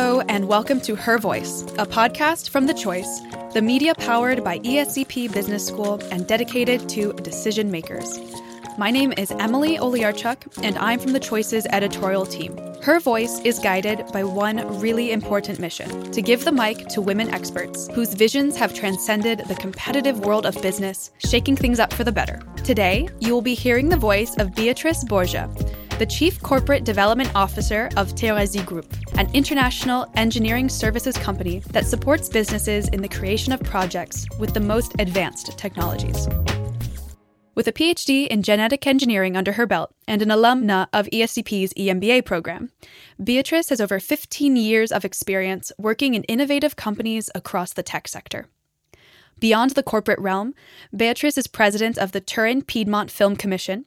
Hello, and welcome to Her Voice, a podcast from The Choice, the media powered by ESCP Business School and dedicated to decision makers. My name is Emily Oliarchuk, and I'm from The Choice's editorial team. Her voice is guided by one really important mission to give the mic to women experts whose visions have transcended the competitive world of business, shaking things up for the better. Today, you will be hearing the voice of Beatrice Borgia, the Chief Corporate Development Officer of Teoresi Group, an international engineering services company that supports businesses in the creation of projects with the most advanced technologies. With a PhD in genetic engineering under her belt and an alumna of ESCP's EMBA program, Beatrice has over 15 years of experience working in innovative companies across the tech sector. Beyond the corporate realm, Beatrice is president of the Turin Piedmont Film Commission,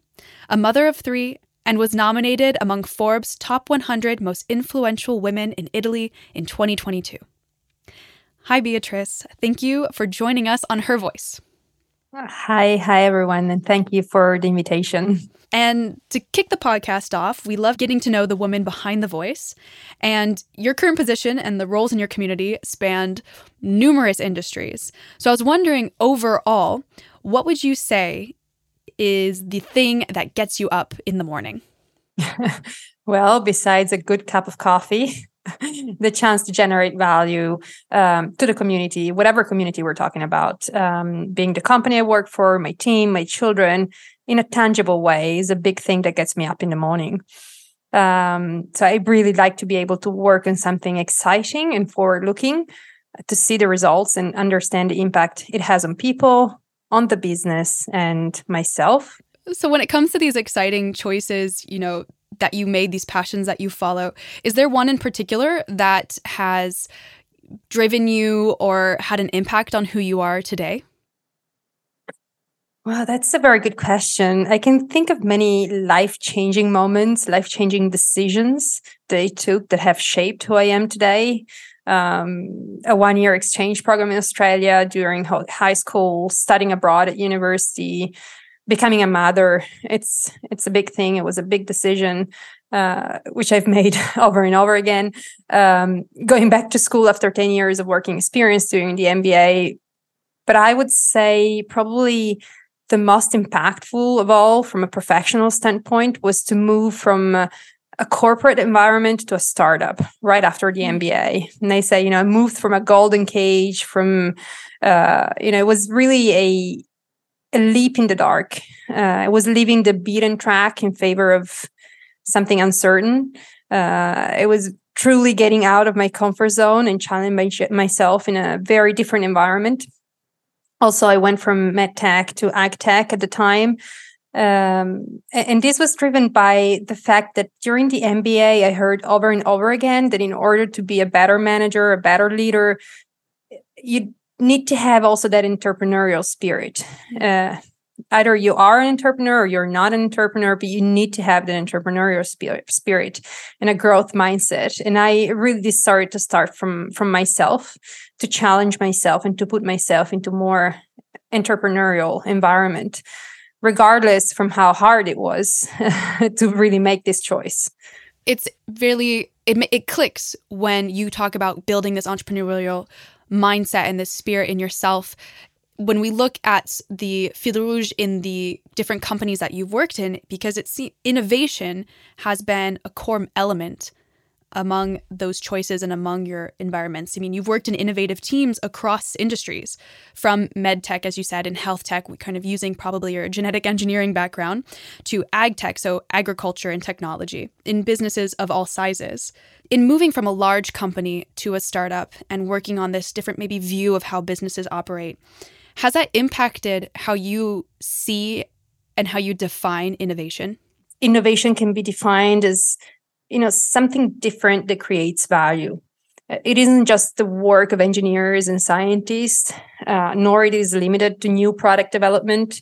a mother of three, and was nominated among Forbes' top 100 most influential women in Italy in 2022. Hi, Beatrice. Thank you for joining us on Her Voice. Hi, hi everyone, and thank you for the invitation. And to kick the podcast off, we love getting to know the woman behind the voice. And your current position and the roles in your community spanned numerous industries. So I was wondering overall, what would you say is the thing that gets you up in the morning? well, besides a good cup of coffee, the chance to generate value um, to the community, whatever community we're talking about, um, being the company I work for, my team, my children, in a tangible way is a big thing that gets me up in the morning. Um, so I really like to be able to work on something exciting and forward looking to see the results and understand the impact it has on people, on the business, and myself. So when it comes to these exciting choices, you know, that you made, these passions that you follow, is there one in particular that has driven you or had an impact on who you are today? Well, that's a very good question. I can think of many life changing moments, life changing decisions that I took that have shaped who I am today. Um, a one year exchange program in Australia during high school, studying abroad at university, becoming a mother it's it's a big thing it was a big decision uh, which i've made over and over again um, going back to school after 10 years of working experience doing the mba but i would say probably the most impactful of all from a professional standpoint was to move from a, a corporate environment to a startup right after the MBA. Mm-hmm. And they say, you know, I moved from a golden cage from, uh, you know, it was really a a leap in the dark. Uh, I was leaving the beaten track in favor of something uncertain. Uh, it was truly getting out of my comfort zone and challenging myself in a very different environment. Also, I went from medtech to agtech at the time. Um, and this was driven by the fact that during the MBA, I heard over and over again that in order to be a better manager, a better leader, you need to have also that entrepreneurial spirit. Uh, either you are an entrepreneur or you're not an entrepreneur, but you need to have the entrepreneurial spirit, spirit and a growth mindset. And I really started to start from from myself to challenge myself and to put myself into more entrepreneurial environment, regardless from how hard it was to really make this choice. It's really it it clicks when you talk about building this entrepreneurial mindset and this spirit in yourself when we look at the fil rouge in the different companies that you've worked in, because it's innovation has been a core element among those choices and among your environments. I mean, you've worked in innovative teams across industries, from med tech, as you said, in health tech, kind of using probably your genetic engineering background, to ag tech, so agriculture and technology, in businesses of all sizes. In moving from a large company to a startup and working on this different, maybe, view of how businesses operate, has that impacted how you see and how you define innovation? Innovation can be defined as you know something different that creates value. It isn't just the work of engineers and scientists uh, nor it is limited to new product development.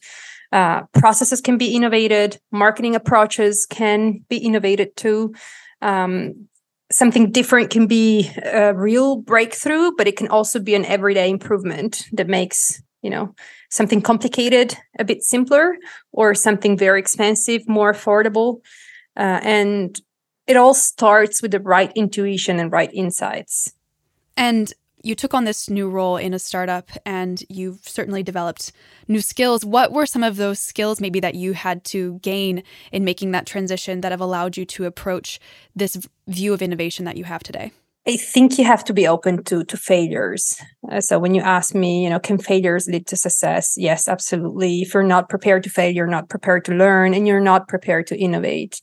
Uh, processes can be innovated. Marketing approaches can be innovated too. Um, something different can be a real breakthrough but it can also be an everyday improvement that makes you know something complicated a bit simpler or something very expensive more affordable. Uh, and it all starts with the right intuition and right insights. And you took on this new role in a startup and you've certainly developed new skills. What were some of those skills maybe that you had to gain in making that transition that have allowed you to approach this view of innovation that you have today? I think you have to be open to to failures. Uh, so when you ask me, you know, can failures lead to success? Yes, absolutely. If you're not prepared to fail, you're not prepared to learn, and you're not prepared to innovate.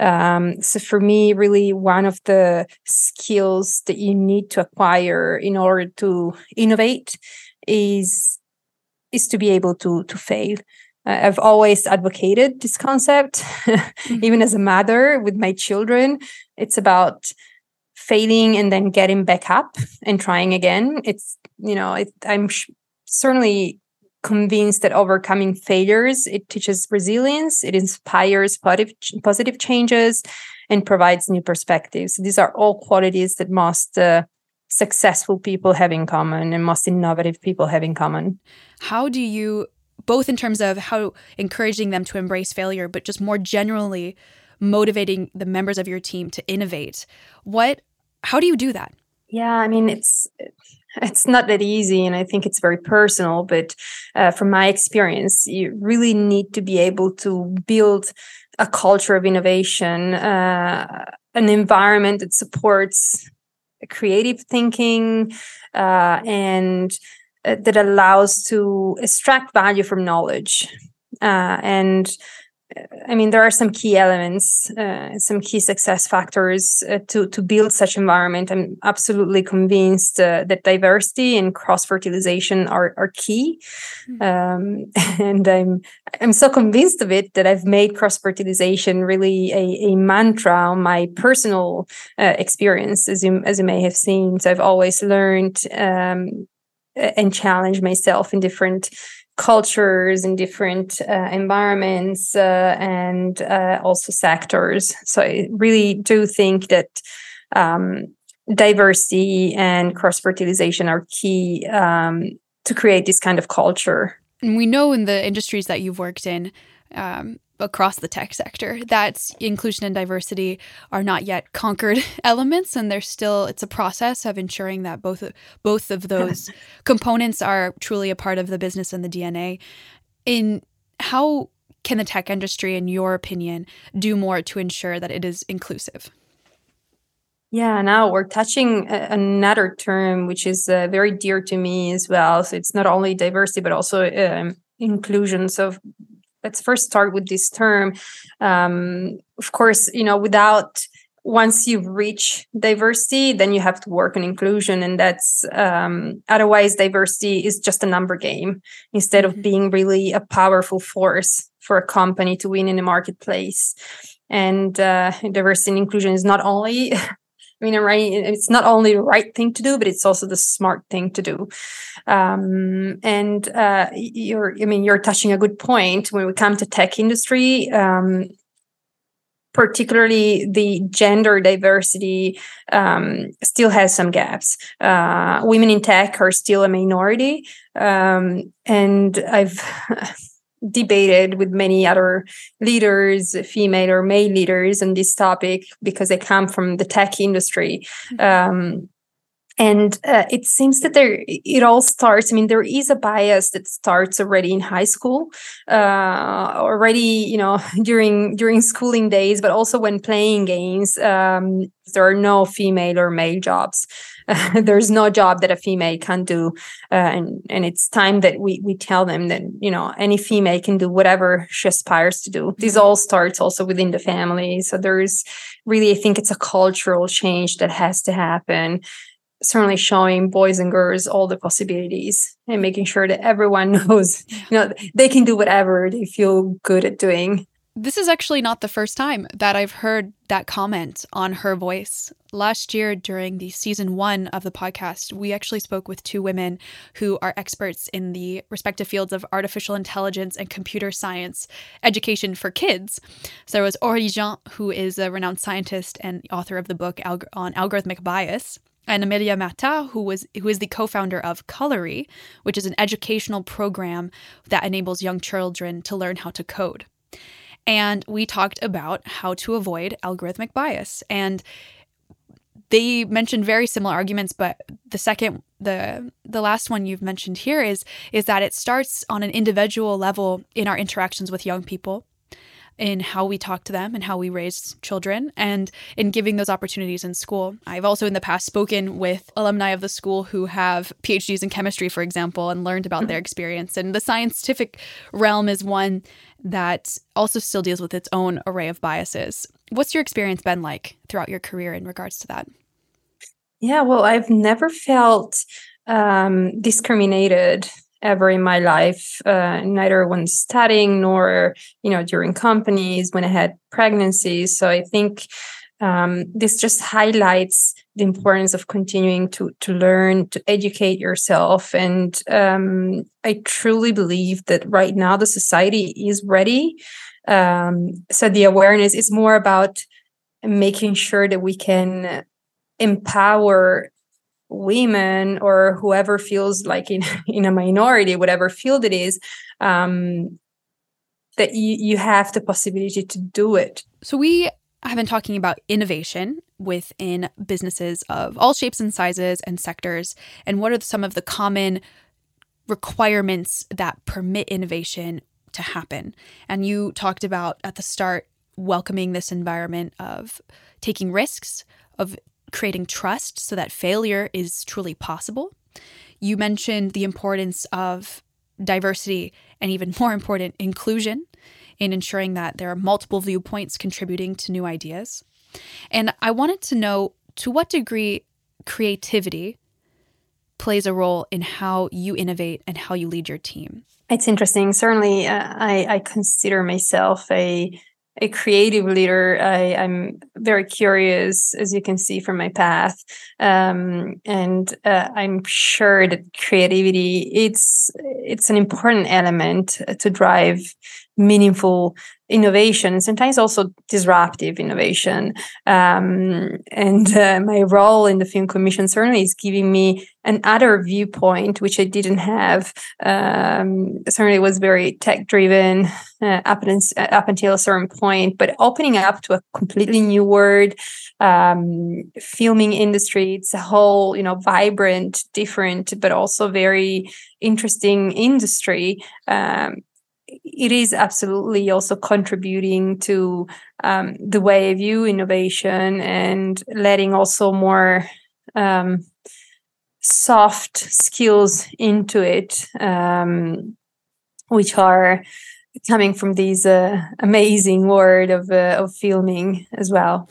Um, so for me, really, one of the skills that you need to acquire in order to innovate is is to be able to to fail. Uh, I've always advocated this concept, mm-hmm. even as a mother with my children. It's about failing and then getting back up and trying again. It's, you know, it, I'm sh- certainly convinced that overcoming failures it teaches resilience it inspires positive, positive changes and provides new perspectives these are all qualities that most uh, successful people have in common and most innovative people have in common how do you both in terms of how encouraging them to embrace failure but just more generally motivating the members of your team to innovate what how do you do that? Yeah, I mean it's it's not that easy, and I think it's very personal. But uh, from my experience, you really need to be able to build a culture of innovation, uh, an environment that supports creative thinking uh, and uh, that allows to extract value from knowledge uh, and I mean, there are some key elements, uh, some key success factors uh, to to build such environment. I'm absolutely convinced uh, that diversity and cross fertilization are are key, mm-hmm. um, and I'm I'm so convinced of it that I've made cross fertilization really a, a mantra on my personal uh, experience, as you as you may have seen. So I've always learned um, and challenged myself in different cultures in different uh, environments uh, and uh, also sectors. So I really do think that um, diversity and cross fertilization are key um, to create this kind of culture. And we know in the industries that you've worked in, um, across the tech sector that inclusion and diversity are not yet conquered elements and there's still it's a process of ensuring that both both of those components are truly a part of the business and the DNA in how can the tech industry in your opinion do more to ensure that it is inclusive yeah, now we're touching a- another term which is uh, very dear to me as well. So it's not only diversity, but also um, inclusion. So let's first start with this term. Um, of course, you know, without once you reach diversity, then you have to work on inclusion, and that's um, otherwise diversity is just a number game instead of mm-hmm. being really a powerful force for a company to win in the marketplace. And uh, diversity and inclusion is not only I mean, it's not only the right thing to do, but it's also the smart thing to do. Um, and uh, you're, I mean, you're touching a good point when we come to tech industry. Um, particularly the gender diversity um, still has some gaps. Uh, women in tech are still a minority, um, and I've debated with many other leaders, female or male leaders, on this topic because they come from the tech industry. Mm-hmm. Um, and uh, it seems that there it all starts i mean there is a bias that starts already in high school uh, already you know during during schooling days but also when playing games um, there are no female or male jobs there's no job that a female can do uh, and and it's time that we we tell them that you know any female can do whatever she aspires to do. This all starts also within the family. So there's really i think it's a cultural change that has to happen certainly showing boys and girls all the possibilities and making sure that everyone knows you know they can do whatever they feel good at doing this is actually not the first time that I've heard that comment on her voice. Last year, during the season one of the podcast, we actually spoke with two women who are experts in the respective fields of artificial intelligence and computer science education for kids. So there was Aurélie Jean, who is a renowned scientist and author of the book on algorithmic bias, and Amelia Martin, who was who is the co-founder of Colory, which is an educational program that enables young children to learn how to code. And we talked about how to avoid algorithmic bias. And they mentioned very similar arguments, but the second the the last one you've mentioned here is is that it starts on an individual level in our interactions with young people in how we talk to them and how we raise children and in giving those opportunities in school. I've also in the past spoken with alumni of the school who have PhDs in chemistry, for example, and learned about mm-hmm. their experience. And the scientific realm is one that also still deals with its own array of biases. What's your experience been like throughout your career in regards to that? Yeah, well, I've never felt um, discriminated ever in my life, uh, neither when studying nor you know during companies when I had pregnancies. So I think um, this just highlights the importance of continuing to to learn, to educate yourself, and um, I truly believe that right now the society is ready. Um, so the awareness is more about making sure that we can empower women or whoever feels like in in a minority whatever field it is um that you you have the possibility to do it so we have been talking about innovation within businesses of all shapes and sizes and sectors and what are some of the common requirements that permit innovation to happen and you talked about at the start welcoming this environment of taking risks of creating trust so that failure is truly possible. You mentioned the importance of diversity and even more important, inclusion in ensuring that there are multiple viewpoints contributing to new ideas. And I wanted to know to what degree creativity plays a role in how you innovate and how you lead your team. It's interesting. Certainly, uh, I, I consider myself a a creative leader. I, am very curious, as you can see from my path, um, and uh, I'm sure that creativity it's it's an important element to drive meaningful innovation, sometimes also disruptive innovation. Um, and uh, my role in the Film Commission certainly is giving me another viewpoint, which I didn't have. Um, certainly was very tech driven uh, up, up until a certain point, but opening up to a completely new world, um, filming industry, it's a whole, you know, vibrant, different, but also very interesting industry. Um, it is absolutely also contributing to um, the way I view innovation and letting also more um, soft skills into it, um, which are coming from these uh, amazing world of uh, of filming as well.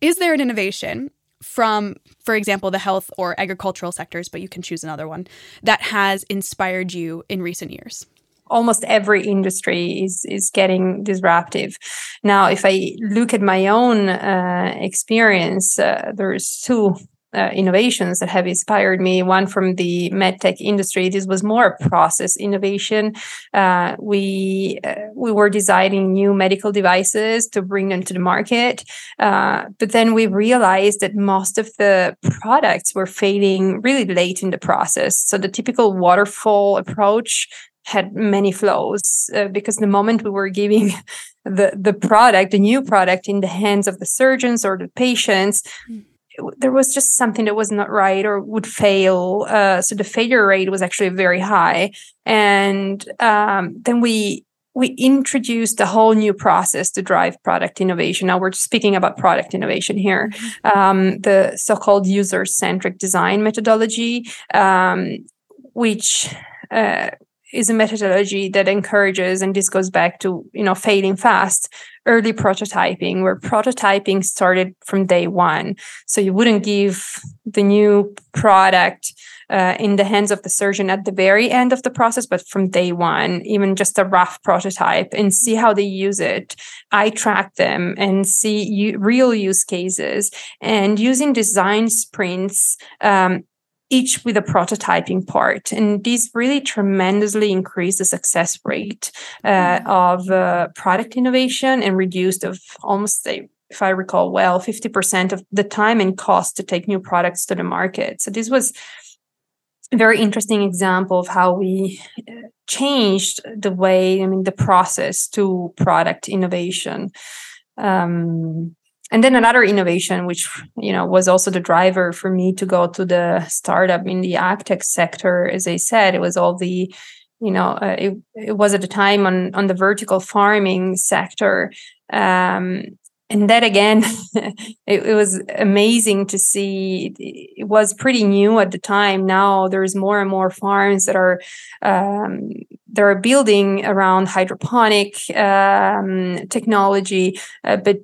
Is there an innovation from, for example, the health or agricultural sectors, but you can choose another one that has inspired you in recent years? almost every industry is is getting disruptive. Now, if I look at my own uh, experience, uh, there's two uh, innovations that have inspired me. One from the medtech industry. This was more a process innovation. Uh, we uh, we were designing new medical devices to bring them to the market, uh, but then we realized that most of the products were failing really late in the process. So the typical waterfall approach had many flows uh, because the moment we were giving the the product, the new product, in the hands of the surgeons or the patients. Mm there was just something that was not right or would fail. Uh, so the failure rate was actually very high. And um, then we we introduced a whole new process to drive product innovation. Now we're speaking about product innovation here. Mm-hmm. Um, the so-called user-centric design methodology, um, which uh, is a methodology that encourages, and this goes back to you know failing fast, early prototyping, where prototyping started from day one. So you wouldn't give the new product uh, in the hands of the surgeon at the very end of the process, but from day one, even just a rough prototype, and see how they use it. I track them and see u- real use cases, and using design sprints. Um, each with a prototyping part. And these really tremendously increase the success rate uh, mm-hmm. of uh, product innovation and reduced of almost a if I recall well, 50% of the time and cost to take new products to the market. So this was a very interesting example of how we uh, changed the way, I mean, the process to product innovation. Um, and then another innovation, which you know was also the driver for me to go to the startup in the agtech sector. As I said, it was all the you know uh, it, it was at the time on on the vertical farming sector um, and that again it, it, was amazing to see it was pretty new at the time now there's more and more farms that are um, that are building around hydroponic um, technology uh, but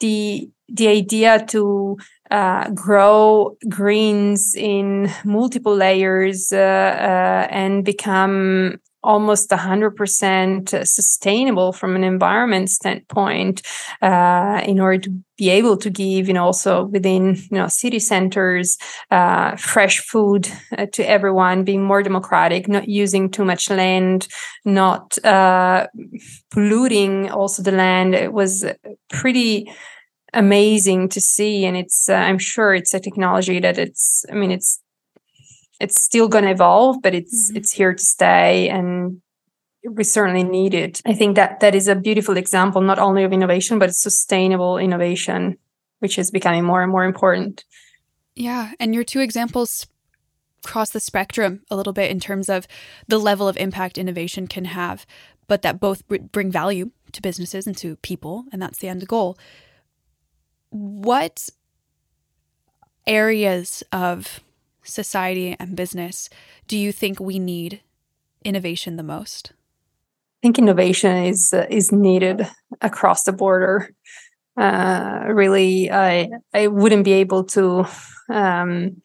the the idea to uh, grow greens in multiple layers uh, uh, and become almost 100% sustainable from an environment standpoint uh, in order to be able to give you know also within you know city centers uh, fresh food uh, to everyone being more democratic not using too much land not uh, polluting also the land. It was pretty amazing to see and it's uh, i'm sure it's a technology that it's i mean it's it's still going to evolve, but it's mm-hmm. it's here to stay, and we certainly need it. I think that that is a beautiful example, not only of innovation, but sustainable innovation, which is becoming more and more important. Yeah, and your two examples cross the spectrum a little bit in terms of the level of impact innovation can have, but that both bring value to businesses and to people, and that's the end goal. What areas of society, and business do you think we need innovation the most? I think innovation is uh, is needed across the border. Uh, really, I I wouldn't be able to um,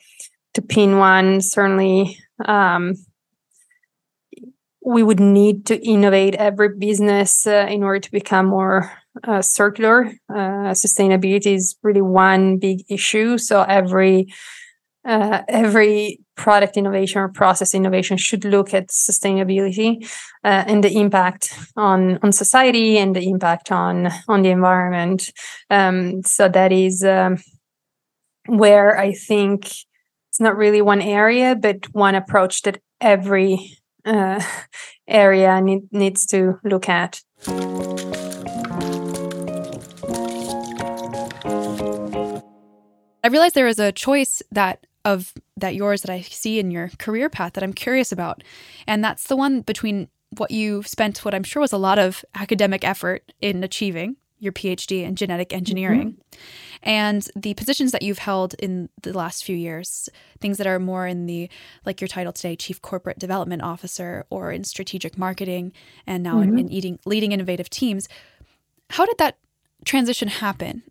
to pin one. Certainly, um, we would need to innovate every business uh, in order to become more uh, circular. Uh, sustainability is really one big issue. So every uh, every product innovation or process innovation should look at sustainability uh, and the impact on on society and the impact on on the environment. Um, so that is um, where I think it's not really one area, but one approach that every uh, area need, needs to look at. I realized there is a choice that of that yours that I see in your career path that I'm curious about. And that's the one between what you spent what I'm sure was a lot of academic effort in achieving your PhD in genetic engineering mm-hmm. and the positions that you've held in the last few years, things that are more in the like your title today, Chief Corporate Development Officer, or in strategic marketing, and now mm-hmm. in, in eating, leading innovative teams. How did that transition happen?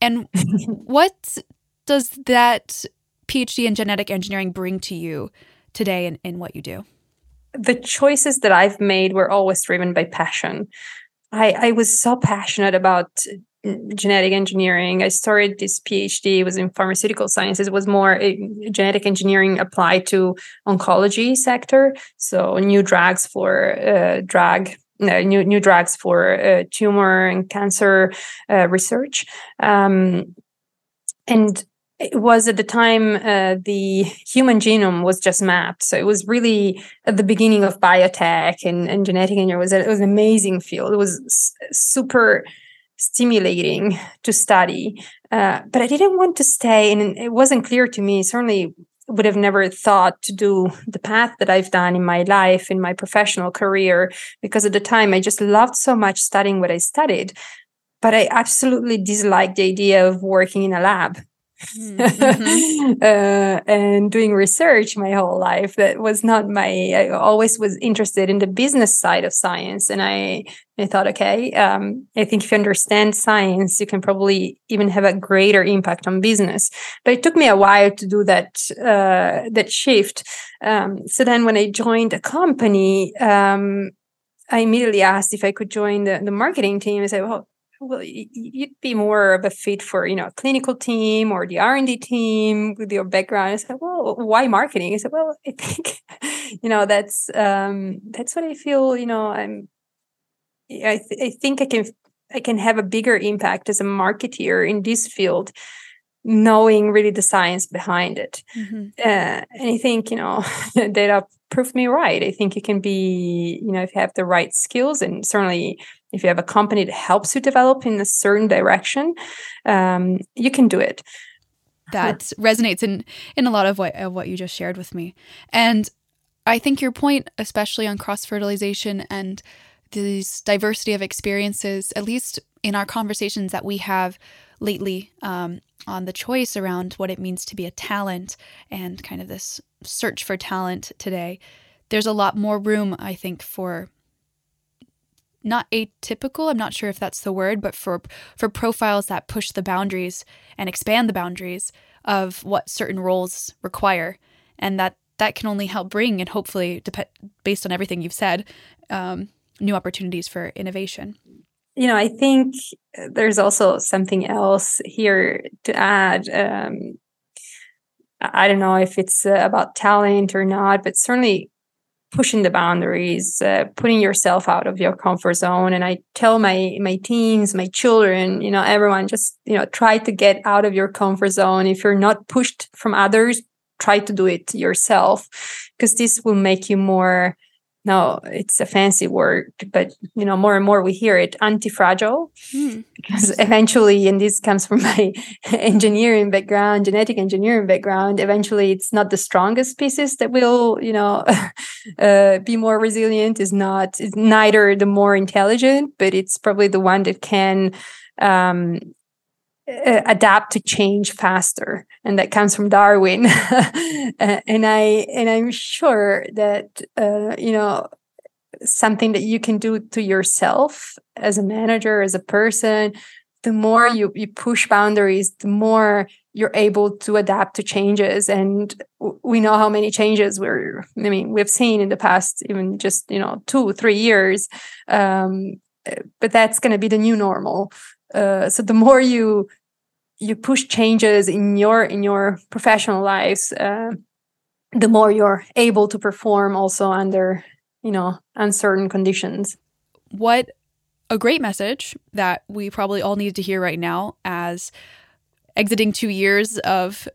And what does that PhD in genetic engineering bring to you today in, in what you do? The choices that I've made were always driven by passion. I, I was so passionate about genetic engineering. I started this PhD it was in pharmaceutical sciences. It was more uh, genetic engineering applied to oncology sector. So new drugs for uh, drug. Uh, new new drugs for uh, tumor and cancer uh, research, um, and it was at the time uh, the human genome was just mapped so it was really at the beginning of biotech and, and genetic engineering it was, it was an amazing field it was s- super stimulating to study uh, but i didn't want to stay and it wasn't clear to me certainly would have never thought to do the path that I've done in my life, in my professional career, because at the time I just loved so much studying what I studied. But I absolutely disliked the idea of working in a lab. Mm-hmm. uh, and doing research my whole life that was not my i always was interested in the business side of science and i i thought okay um, i think if you understand science you can probably even have a greater impact on business but it took me a while to do that uh, that shift um, so then when i joined a company um, I immediately asked if I could join the, the marketing team. I said, well, well you'd be more of a fit for you know a clinical team or the r&d team with your background i said well why marketing i said well i think you know that's um that's what i feel you know i'm i, th- I think i can i can have a bigger impact as a marketeer in this field knowing really the science behind it. Mm-hmm. Uh, and I think, you know, data proved me right. I think you can be, you know, if you have the right skills and certainly if you have a company that helps you develop in a certain direction, um, you can do it. That resonates in in a lot of what of what you just shared with me. And I think your point, especially on cross fertilization and this diversity of experiences, at least in our conversations that we have lately um, on the choice around what it means to be a talent and kind of this search for talent today, there's a lot more room, I think, for not atypical i'm not sure if that's the word but for for profiles that push the boundaries and expand the boundaries of what certain roles require and that that can only help bring and hopefully dep- based on everything you've said um, new opportunities for innovation you know, I think there's also something else here to add. Um, I don't know if it's uh, about talent or not, but certainly pushing the boundaries, uh, putting yourself out of your comfort zone. And I tell my my teams, my children, you know, everyone, just you know, try to get out of your comfort zone. If you're not pushed from others, try to do it yourself, because this will make you more no it's a fancy word but you know more and more we hear it anti-fragile mm. because eventually and this comes from my engineering background genetic engineering background eventually it's not the strongest pieces that will you know uh, be more resilient is not it's neither the more intelligent but it's probably the one that can um, uh, adapt to change faster. And that comes from darwin. And i and i'm sure that uh, you know something that you can do to yourself as a manager as a person the more you, you push boundaries the more you're able to adapt to changes and we know how many changes we're i mean we've seen in the past even just you know two three years um, but that's going to be the new normal uh, so the more you you push changes in your in your professional lives, uh, the more you're able to perform also under you know uncertain conditions. What a great message that we probably all need to hear right now as exiting two years of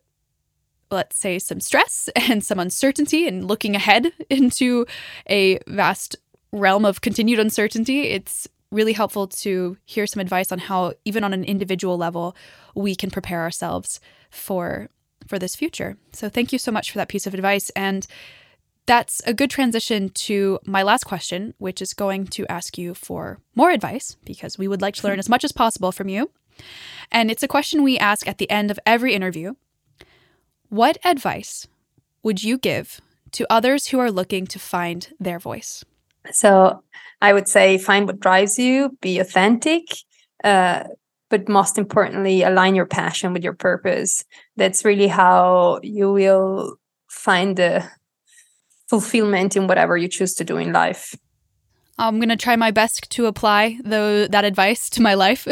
let's say some stress and some uncertainty and looking ahead into a vast realm of continued uncertainty it's really helpful to hear some advice on how, even on an individual level, we can prepare ourselves for for this future. So thank you so much for that piece of advice. And that's a good transition to my last question, which is going to ask you for more advice because we would like to learn as much as possible from you. And it's a question we ask at the end of every interview. What advice would you give to others who are looking to find their voice? So I would say find what drives you, be authentic, uh, but most importantly, align your passion with your purpose. That's really how you will find the fulfillment in whatever you choose to do in life. I'm going to try my best to apply the, that advice to my life.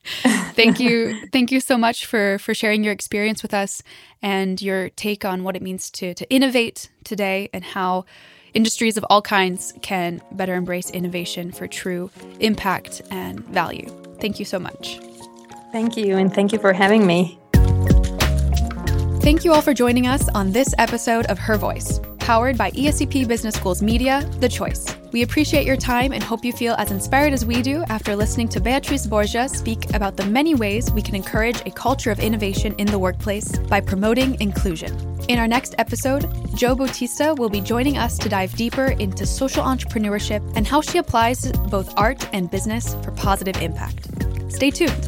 thank you. Thank you so much for, for sharing your experience with us and your take on what it means to, to innovate today and how industries of all kinds can better embrace innovation for true impact and value. Thank you so much. Thank you, and thank you for having me. Thank you all for joining us on this episode of Her Voice, powered by ESCP Business School's Media, The Choice. We appreciate your time and hope you feel as inspired as we do after listening to Beatrice Borgia speak about the many ways we can encourage a culture of innovation in the workplace by promoting inclusion. In our next episode, Joe Bautista will be joining us to dive deeper into social entrepreneurship and how she applies both art and business for positive impact. Stay tuned.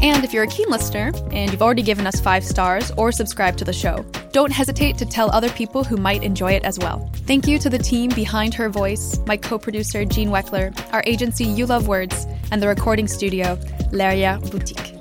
And if you're a keen listener and you've already given us five stars or subscribed to the show, don't hesitate to tell other people who might enjoy it as well. Thank you to the team behind her voice, my co producer, Jean Weckler, our agency, You Love Words, and the recording studio, Laria Boutique.